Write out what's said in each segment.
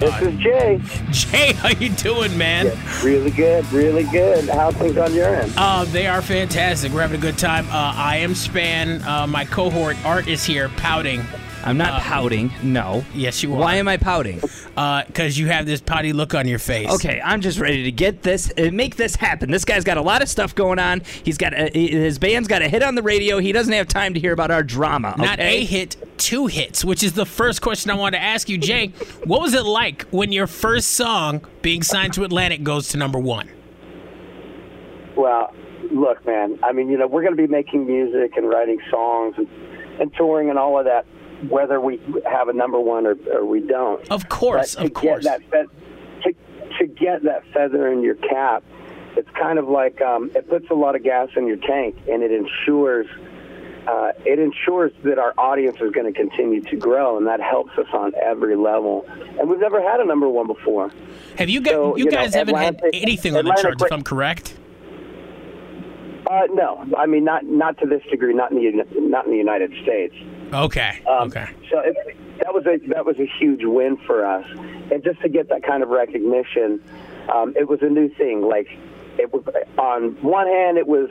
This is Jay. Jay, how you doing, man? Really good, really good. How's things on your end? Uh, they are fantastic. We're having a good time. Uh, I am Span. Uh, my cohort Art is here, pouting. I'm not pouting. No. Yes, you are. Why am I pouting? Because you have this pouty look on your face. Okay, I'm just ready to get this, uh, make this happen. This guy's got a lot of stuff going on. He's got a, his band's got a hit on the radio. He doesn't have time to hear about our drama. Not okay? a hit, two hits, which is the first question I want to ask you, Jay. What was it like when your first song, being signed to Atlantic, goes to number one? Well, look, man. I mean, you know, we're going to be making music and writing songs and, and touring and all of that, whether we have a number one or, or we don't. Of course, of course. Get that to, to get that feather in your cap, it's kind of like um, it puts a lot of gas in your tank, and it ensures uh, it ensures that our audience is going to continue to grow, and that helps us on every level. And we've never had a number one before. Have you got? So, you you know, guys haven't had anything on the charts, if I'm correct. Uh, no, I mean not not to this degree, not in the not in the United States. Okay. Um, okay. So it, that was a that was a huge win for us, and just to get that kind of recognition, um, it was a new thing. Like it was on one hand, it was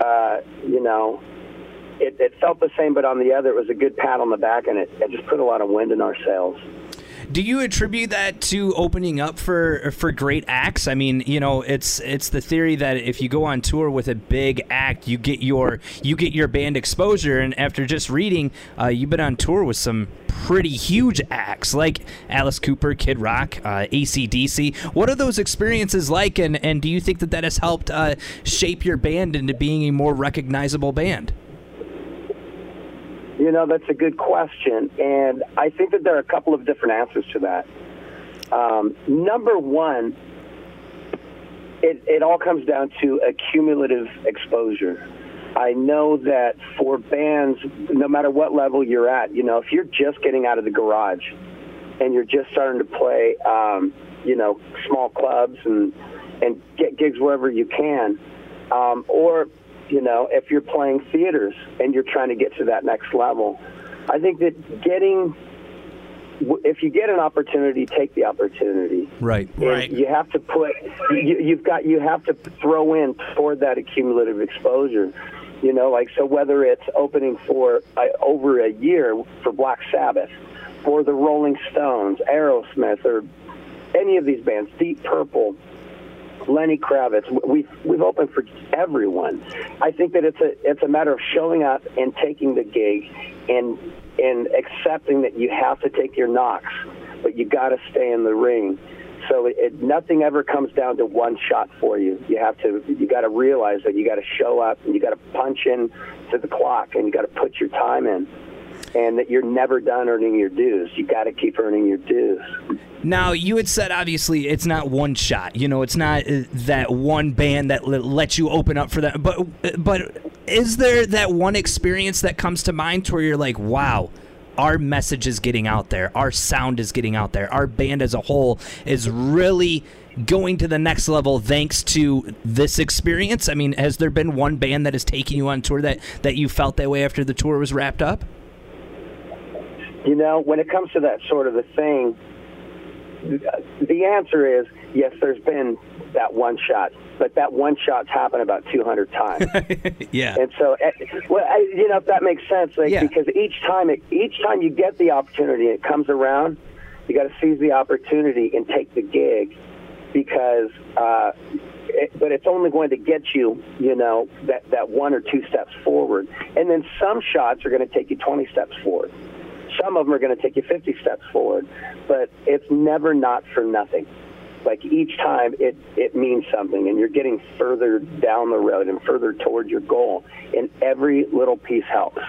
uh, you know. It, it felt the same, but on the other, it was a good pat on the back, and it, it just put a lot of wind in our sails. Do you attribute that to opening up for for great acts? I mean, you know, it's it's the theory that if you go on tour with a big act, you get your you get your band exposure. And after just reading, uh, you've been on tour with some pretty huge acts like Alice Cooper, Kid Rock, uh, ACDC. What are those experiences like? And and do you think that that has helped uh, shape your band into being a more recognizable band? You know, that's a good question, and I think that there are a couple of different answers to that. Um, number one, it, it all comes down to a cumulative exposure. I know that for bands, no matter what level you're at, you know, if you're just getting out of the garage and you're just starting to play, um, you know, small clubs and and get gigs wherever you can, um, or you know, if you're playing theaters and you're trying to get to that next level, I think that getting if you get an opportunity, take the opportunity. Right. And Right. You have to put you, you've got you have to throw in toward that accumulative exposure. You know, like so whether it's opening for uh, over a year for Black Sabbath, for the Rolling Stones, Aerosmith, or any of these bands, Deep Purple, Lenny Kravitz. We've we've opened for everyone. I think that it's a it's a matter of showing up and taking the gig, and and accepting that you have to take your knocks, but you got to stay in the ring. So it, it, nothing ever comes down to one shot for you. You have to you got to realize that you got to show up and you got to punch in to the clock and you got to put your time in. And that you're never done earning your dues. You got to keep earning your dues. Now, you had said obviously it's not one shot. You know, it's not uh, that one band that lets you open up for that. But but is there that one experience that comes to mind where you're like, wow, our message is getting out there, our sound is getting out there, our band as a whole is really going to the next level thanks to this experience? I mean, has there been one band that has taken you on tour that that you felt that way after the tour was wrapped up? You know, when it comes to that sort of a thing, the answer is yes. There's been that one shot, but that one shot's happened about 200 times. yeah. And so, eh, well, I, you know, if that makes sense, like, Yeah. because each time, it, each time you get the opportunity, it comes around. You got to seize the opportunity and take the gig, because, uh, it, but it's only going to get you, you know, that that one or two steps forward, and then some shots are going to take you 20 steps forward. Some of them are going to take you 50 steps forward, but it's never not for nothing like each time it it means something and you're getting further down the road and further toward your goal and every little piece helps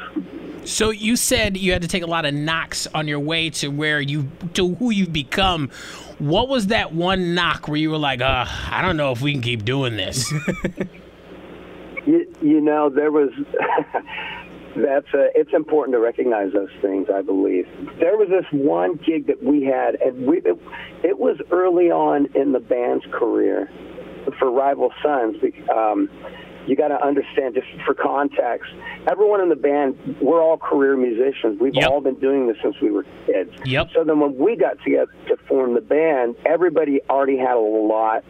So you said you had to take a lot of knocks on your way to where you to who you've become. What was that one knock where you were like, uh, I don't know if we can keep doing this? you, you know there was that's uh it's important to recognize those things i believe there was this one gig that we had and we it, it was early on in the band's career for rival sons um you got to understand just for context. Everyone in the band, we're all career musicians. We've Yep. all been doing this since we were kids. Yep. So then when we got together to form the band, everybody already had a lot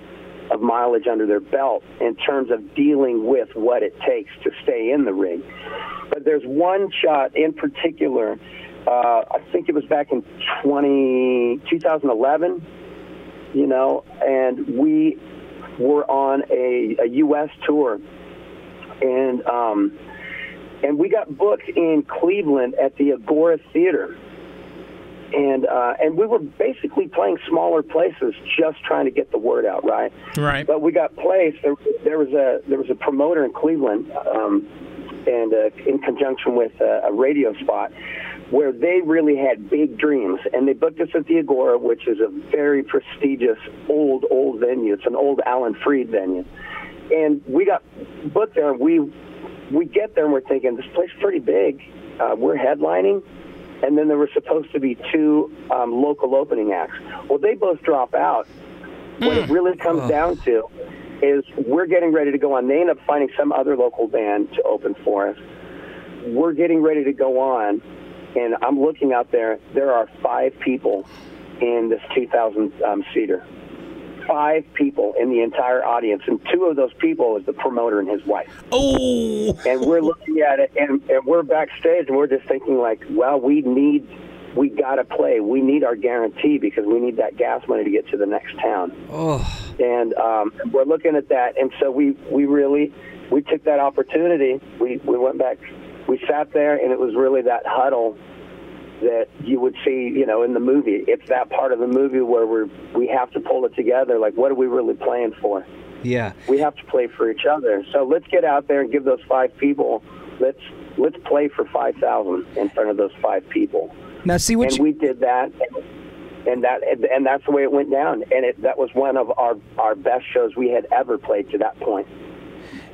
of mileage under their belt in terms of dealing with what it takes to stay in the ring. But there's one shot in particular. Uh, I think it was back in 20, 2011, you know, and we were on a, a U.S. tour, and um, and we got booked in Cleveland at the Agora Theater, and uh, and we were basically playing smaller places, just trying to get the word out, right? Right. But we got placed. There, there was a there was a promoter in Cleveland, um, and uh, in conjunction with a, a radio spot, where they really had big dreams, and they booked us at the Agora, which is a very prestigious old old venue. It's an old Alan Freed venue, and we got booked there. And we we get there and we're thinking this place is pretty big. Uh, we're headlining and then there were supposed to be two um, local opening acts. Well, they both drop out. What it really comes down to is we're getting ready to go on. They end up finding some other local band to open for us. We're getting ready to go on, and I'm looking out there. There are five people in this 2,000 um, seater. Five people in the entire audience, and two of those people is the promoter and his wife. Oh. and we're looking at it and, and we're backstage and we're just thinking like well we need we got to play. We need our guarantee because we need that gas money to get to the next town. Oh, and um, we're looking at that and so we we really we took that opportunity. We we went back we sat there and it was really that huddle that you would see you know in the movie it's that part of the movie where we're we have to pull it together like what are we really playing for yeah. we have to play for each other. So let's get out there and give those five people. Let's let's play for five thousand in front of those five people. Now, see what and you. we did that, and that and that's the way it went down. And it, that was one of our our best shows we had ever played to that point.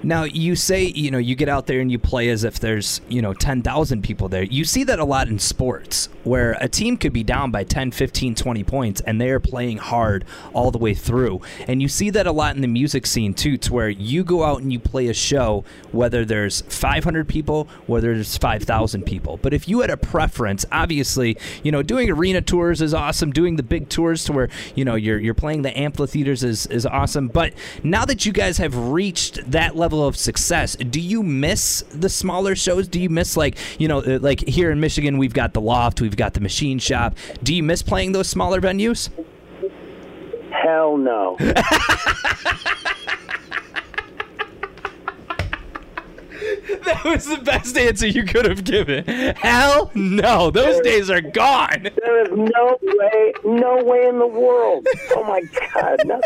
Now you say you know you get out there and you play as if there's you know 10,000 people there. You see that a lot in sports where a team could be down by 10, 15, 20 points and they are playing hard all the way through. And you see that a lot in the music scene too to where you go out and you play a show whether there's 500 people, whether there's 5,000 people. But if you had a preference, obviously, you know, doing arena tours is awesome, doing the big tours to where, you know, you're you're playing the amphitheaters is is awesome, but now that you guys have reached that level of success, do you miss the smaller shows? Do you miss like, you know, uh, like here in Michigan we've got the Loft, we've got the Machine Shop. Do you miss playing those smaller venues? Hell no. That was the best answer you could have given. Hell no, those days are gone. There is no way, no way in the world. Oh my God, no!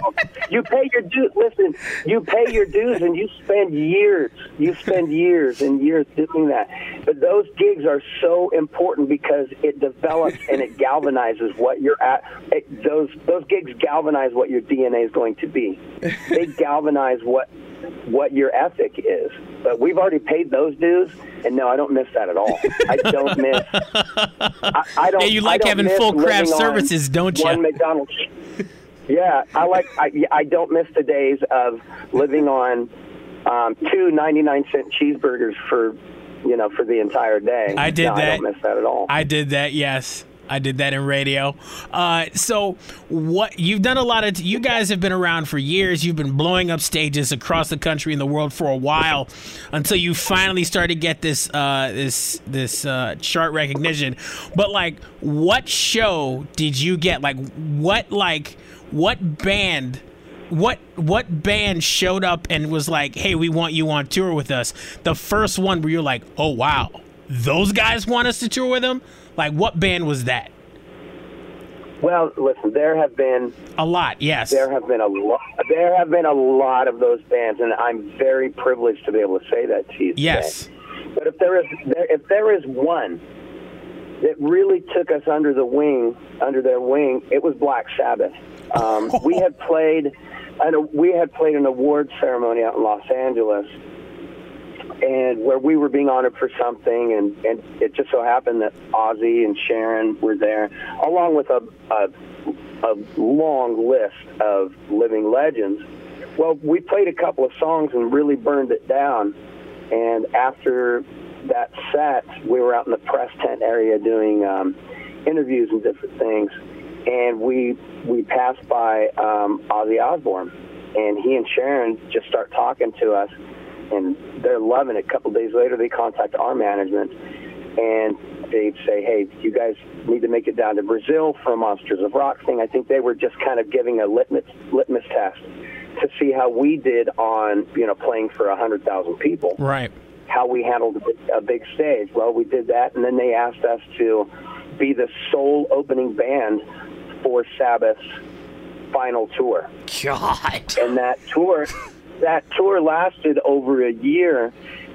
You pay your dues. Listen, you pay your dues, and you spend years. You spend years and years doing that. But those gigs are so important because it develops and it galvanizes what you're at. It, those those gigs galvanize what your DNA is going to be. They galvanize what what your ethic is. But we've already paid those dues, and no, I don't miss that at all. I don't miss. I, I don't. Yeah, you like having full craft services, don't you? One? McDonald's. Yeah, I like. I, I don't miss the days of living on um, two ninety-nine cent cheeseburgers for, you know, for the entire day. I did No, I that. don't miss that at all. I did that. Yes, I did that in radio. Uh, so what you've done a lot of. You guys have been around for years. You've been blowing up stages across the country and the world for a while, until you finally started to get this uh, this this uh, chart recognition. But like, what show did you get? Like, what like what band? What what band showed up and was like, "Hey, we want you on tour with us"? The first one where you're like, "Oh wow, those guys want us to tour with them." Like, what band was that? well, listen, there have been A lot, yes. there have been a lot. There have been a lot of those bands, and I'm very privileged to be able to say that to you. today. yes. But if there is there, if there is one that really took us under the wing, under their wing, it was Black Sabbath. Um, we had played, and we had played an award ceremony out in Los Angeles, and where we were being honored for something, and, and it just so happened that Ozzy and Sharon were there, along with a, a, a long list of living legends. Well, we played a couple of songs and really burned it down. And after that set, we were out in the press tent area doing um, interviews and different things. And we we passed by um, Ozzy Osbourne, and he and Sharon just start talking to us, and they're loving it. A couple days later, they contact our management, and they'd say, "Hey, you guys need to make it down to Brazil for a Monsters of Rock thing." I think they were just kind of giving a litmus litmus test to see how we did on you know playing for a hundred thousand people. Right. How we handled a big stage. Well, we did that, and then they asked us to be the sole opening band for Sabbath's final tour. God. And that tour, that tour lasted over a year.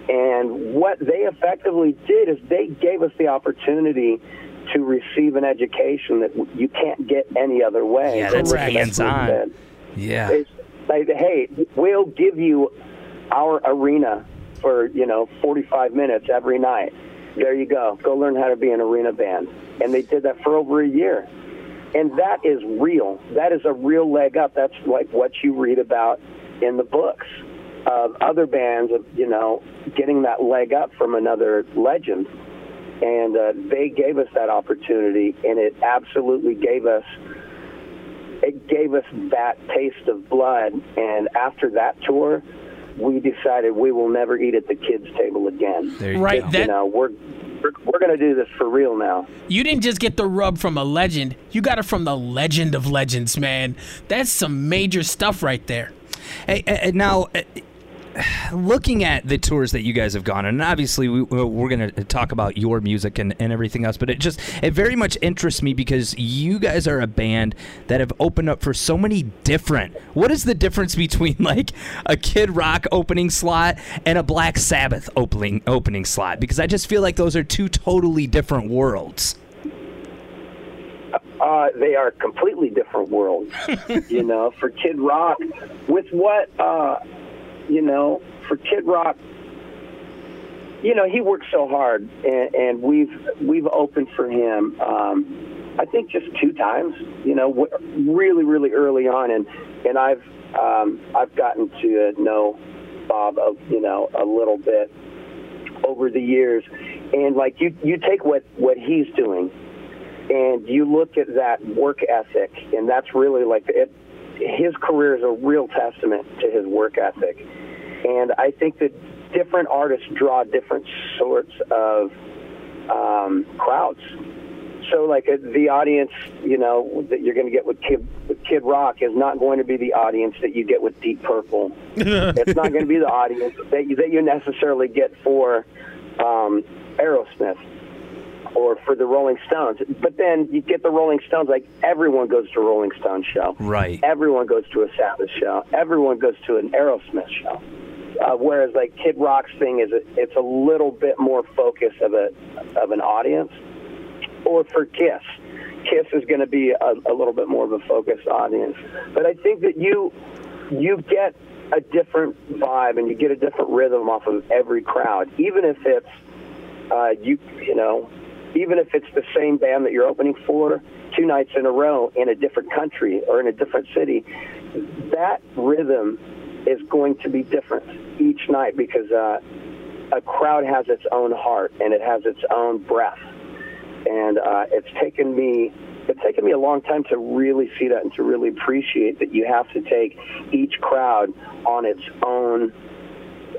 And what they effectively did is they gave us the opportunity to receive an education that you can't get any other way. Yeah, that's Correct. hands-on. Yeah. It's like, hey, we'll give you our arena for you know 45 minutes every night. There you go. Go learn how to be an arena band. And they did that for over a year. And that is real. That is a real leg up. That's like what you read about in the books of other bands of you know getting that leg up from another legend. And uh, they gave us that opportunity, and it absolutely gave us it gave us that taste of blood. And after that tour, we decided we will never eat at the kids' table again. There you Right. go. That you know, we're we're, we're going to do this for real now. you didn't just get the rub from a legend. You got it from the legend of legends, man. That's some major stuff right there. Hey, now, uh, looking at the tours that you guys have gone on, and obviously we, we're going to talk about your music and, and everything else, but it just it very much interests me because you guys are a band that have opened up for so many different. What is the difference between like a Kid Rock opening slot and a Black Sabbath opening opening slot? Because I just feel like those are two totally different worlds. Uh, they are completely different worlds. you know, for Kid Rock, with what, uh, you know, for Kid Rock, you know, he worked so hard, and, and we've we've opened for him. Um, I think just two times. You know, really, really early on, and and I've um, I've gotten to know Bob, a, you know, a little bit over the years, and like you you take what what he's doing and you look at that work ethic, and that's really like it. His career is a real testament to his work ethic, and I think that different artists draw different sorts of um, crowds. So, like uh, the audience, you know, that you're going to get with Kid, with Kid Rock is not going to be the audience that you get with Deep Purple. it's not going to be the audience that you, that you necessarily get for um, Aerosmith or for the Rolling Stones. But then you get the Rolling Stones, like everyone goes to a Rolling Stones show. Right. Everyone goes to a Sabbath show. Everyone goes to an Aerosmith show. Uh, whereas like Kid Rock's thing is, it's a little bit more focus of a of an audience. Or for Kiss, Kiss is going to be a, a little bit more of a focused audience. But I think that you you get a different vibe and you get a different rhythm off of every crowd, even if it's uh, you you know even if it's the same band that you're opening for two nights in a row in a different country or in a different city, that rhythm is going to be different each night because uh, a crowd has its own heart and it has its own breath. And uh, it's taken me it's taken me a long time to really see that and to really appreciate that you have to take each crowd on its own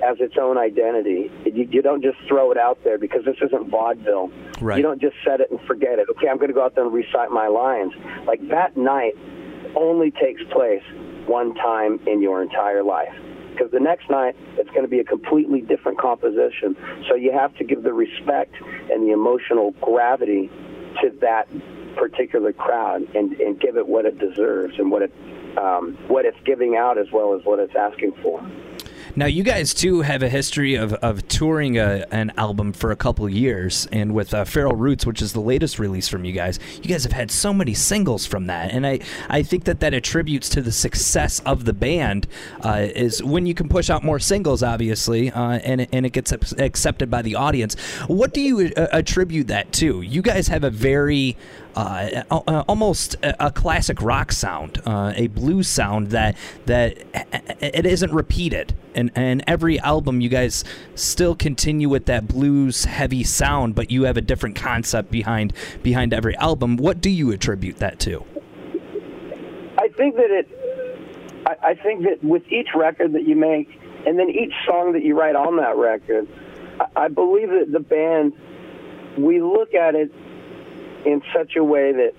as its own identity. You, you don't just throw it out there because this isn't vaudeville. Right. You don't just set it and forget it. Okay, I'm going to go out there and recite my lines. Like that night only takes place one time in your entire life. Because the next night it's going to be a completely different composition. So you have to give the respect and the emotional gravity to that particular crowd and, and give it what it deserves and what it um, what it's giving out as well as what it's asking for. Now, you guys too have a history of, of touring a, an album for a couple years, and with uh, Feral Roots, which is the latest release from you guys, you guys have had so many singles from that, and I, I think that that attributes to the success of the band. Uh, is when you can push out more singles, obviously, uh, and and it gets accepted by the audience. What do you uh, attribute that to? You guys have a very uh, almost a, classic rock sound, uh, a blues sound that that it isn't repeated. And and every album, you guys still continue with that blues heavy sound, but you have a different concept behind behind every album. What do you attribute that to? I think that it. I, I think that with each record that you make, and then each song that you write on that record, I, I believe that the band we look at it in such a way that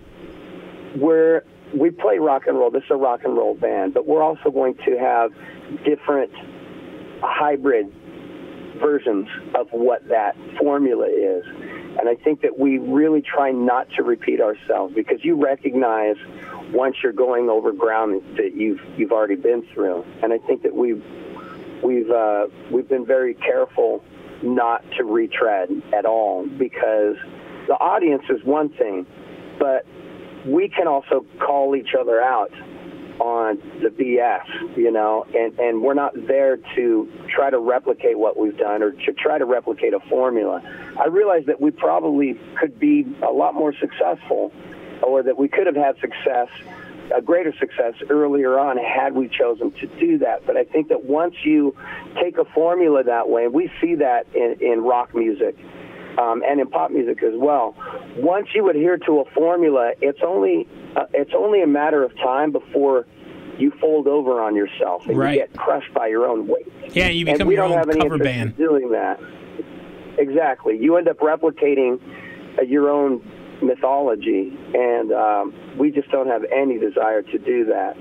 we're we play rock and roll. This is a rock and roll band, but we're also going to have different hybrid versions of what that formula is. And I think that we really try not to repeat ourselves because you recognize once you're going over ground that you've you've already been through. And I think that we've we've uh, we've been very careful not to retread at all because the audience is one thing, but we can also call each other out on the BS, you know, and, and we're not there to try to replicate what we've done or to try to replicate a formula. I realize that we probably could be a lot more successful or that we could have had success a greater success earlier on had we chosen to do that. But I think that once you take a formula that way, and we see that in, in rock music um, and in pop music as well. Once you adhere to a formula, it's only uh, it's only a matter of time before you fold over on yourself and right. you get crushed by your own weight. Yeah, you become and we your don't own have any cover band. Doing that. Exactly. You end up replicating uh, your own mythology, and um, we just don't have any desire to do that.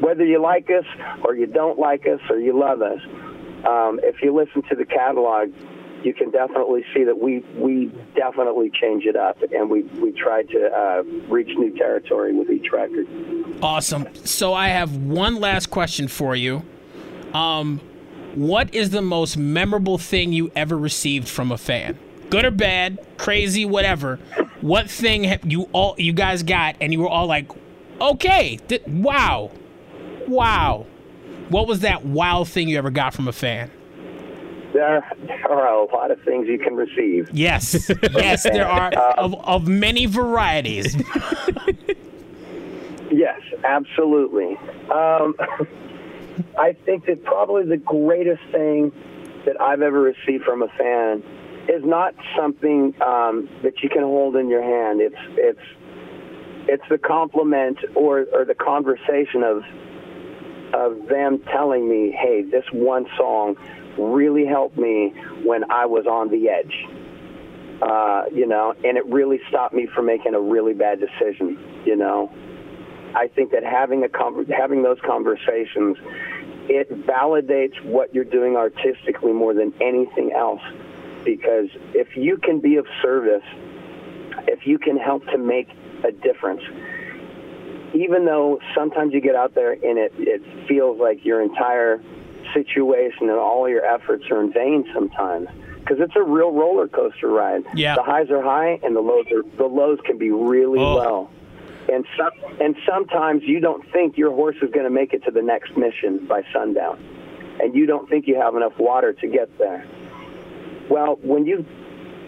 Whether you like us or you don't like us or you love us, um, if you listen to the catalog, you can definitely see that we we definitely change it up, and we we try to uh, reach new territory with each record. Awesome. So I have one last question for you. Um, what is the most memorable thing you ever received from a fan? Good or bad, crazy, whatever what thing you all you guys got and you were all like, okay, th- wow, wow. What was that wow thing you ever got from a fan? There, there are a lot of things you can receive. Yes, yes, there are of, of many varieties. yes, absolutely. Um, I think that probably the greatest thing that I've ever received from a fan is not something um, that you can hold in your hand. It's it's it's the compliment or, or the conversation of of them telling me, "Hey, this one song really helped me when I was on the edge." Uh, you know, and it really stopped me from making a really bad decision. You know, I think that having a con- having those conversations, it validates what you're doing artistically more than anything else because if you can be of service, if you can help to make a difference, even though sometimes you get out there and it, it feels like your entire situation and all your efforts are in vain sometimes because it's a real roller coaster ride. Yeah. The highs are high and the lows are the lows can be really oh. low. And some, and sometimes you don't think your horse is going to make it to the next mission by sundown. And you don't think you have enough water to get there. Well, when you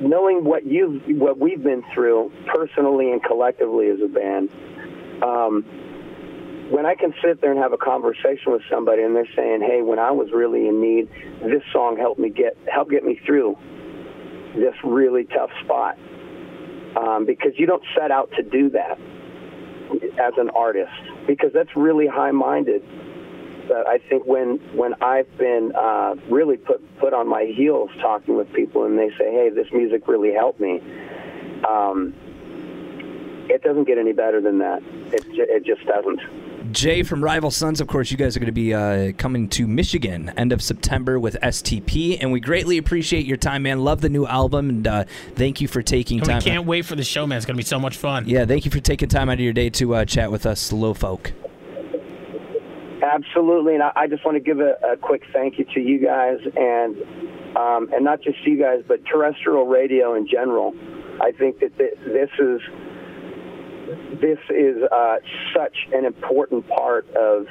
knowing what you've what we've been through personally and collectively as a band, um, when I can sit there and have a conversation with somebody and they're saying, "Hey, when I was really in need, this song helped me get help get me through this really tough spot," um, because you don't set out to do that as an artist because that's really high-minded but I think when when I've been uh, really put put on my heels talking with people and they say, "Hey, this music really helped me," um, it doesn't get any better than that. It it just doesn't. Jay from Rival Sons, of course, you guys are going to be uh, coming to Michigan end of September with STP, and we greatly appreciate your time, man. Love the new album, and uh, thank you for taking and time. We can't wait for the show, man. It's going to be so much fun. Yeah, thank you for taking time out of your day to uh, chat with us, low folk. Absolutely, and I, I just want to give a, a, quick thank you to you guys, and um, and not just you guys, but terrestrial radio in general. I think that th- this is this is uh, such an important part of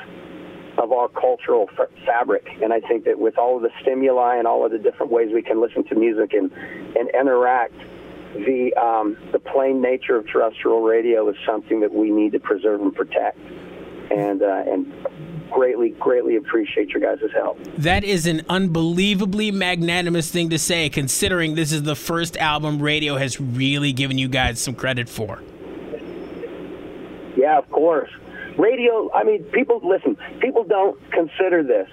of our cultural f- fabric, and I think that with all of the stimuli and all of the different ways we can listen to music and and interact the um, the plain nature of terrestrial radio is something that we need to preserve and protect, and uh, and greatly greatly appreciate your guys' help. That is an unbelievably magnanimous thing to say, considering this is the first album radio has really given you guys some credit for. Yeah, of course. Radio. I mean, people listen. People don't consider this,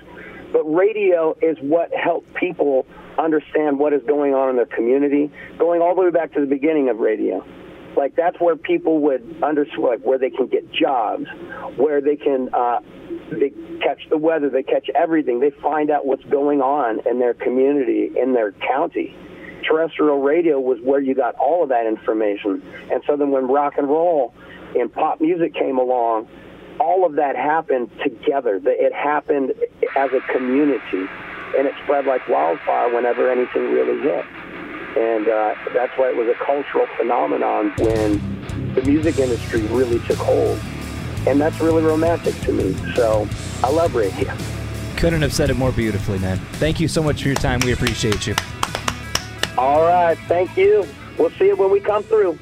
but radio is what helped people understand what is going on in their community, going all the way back to the beginning of radio. Like that's where people would understand like, where they can get jobs, where they can uh, they catch the weather, they catch everything. They find out what's going on in their community, in their county. Terrestrial radio was where you got all of that information. And so then when rock and roll and pop music came along, all of that happened together. It happened as a community, and it spread like wildfire whenever anything really hit. And uh, that's why it was a cultural phenomenon when the music industry really took hold. And that's really romantic to me. So I love radio. Couldn't have said it more beautifully, man. Thank you so much for your time. We appreciate you. All right. Thank you. We'll see you when we come through.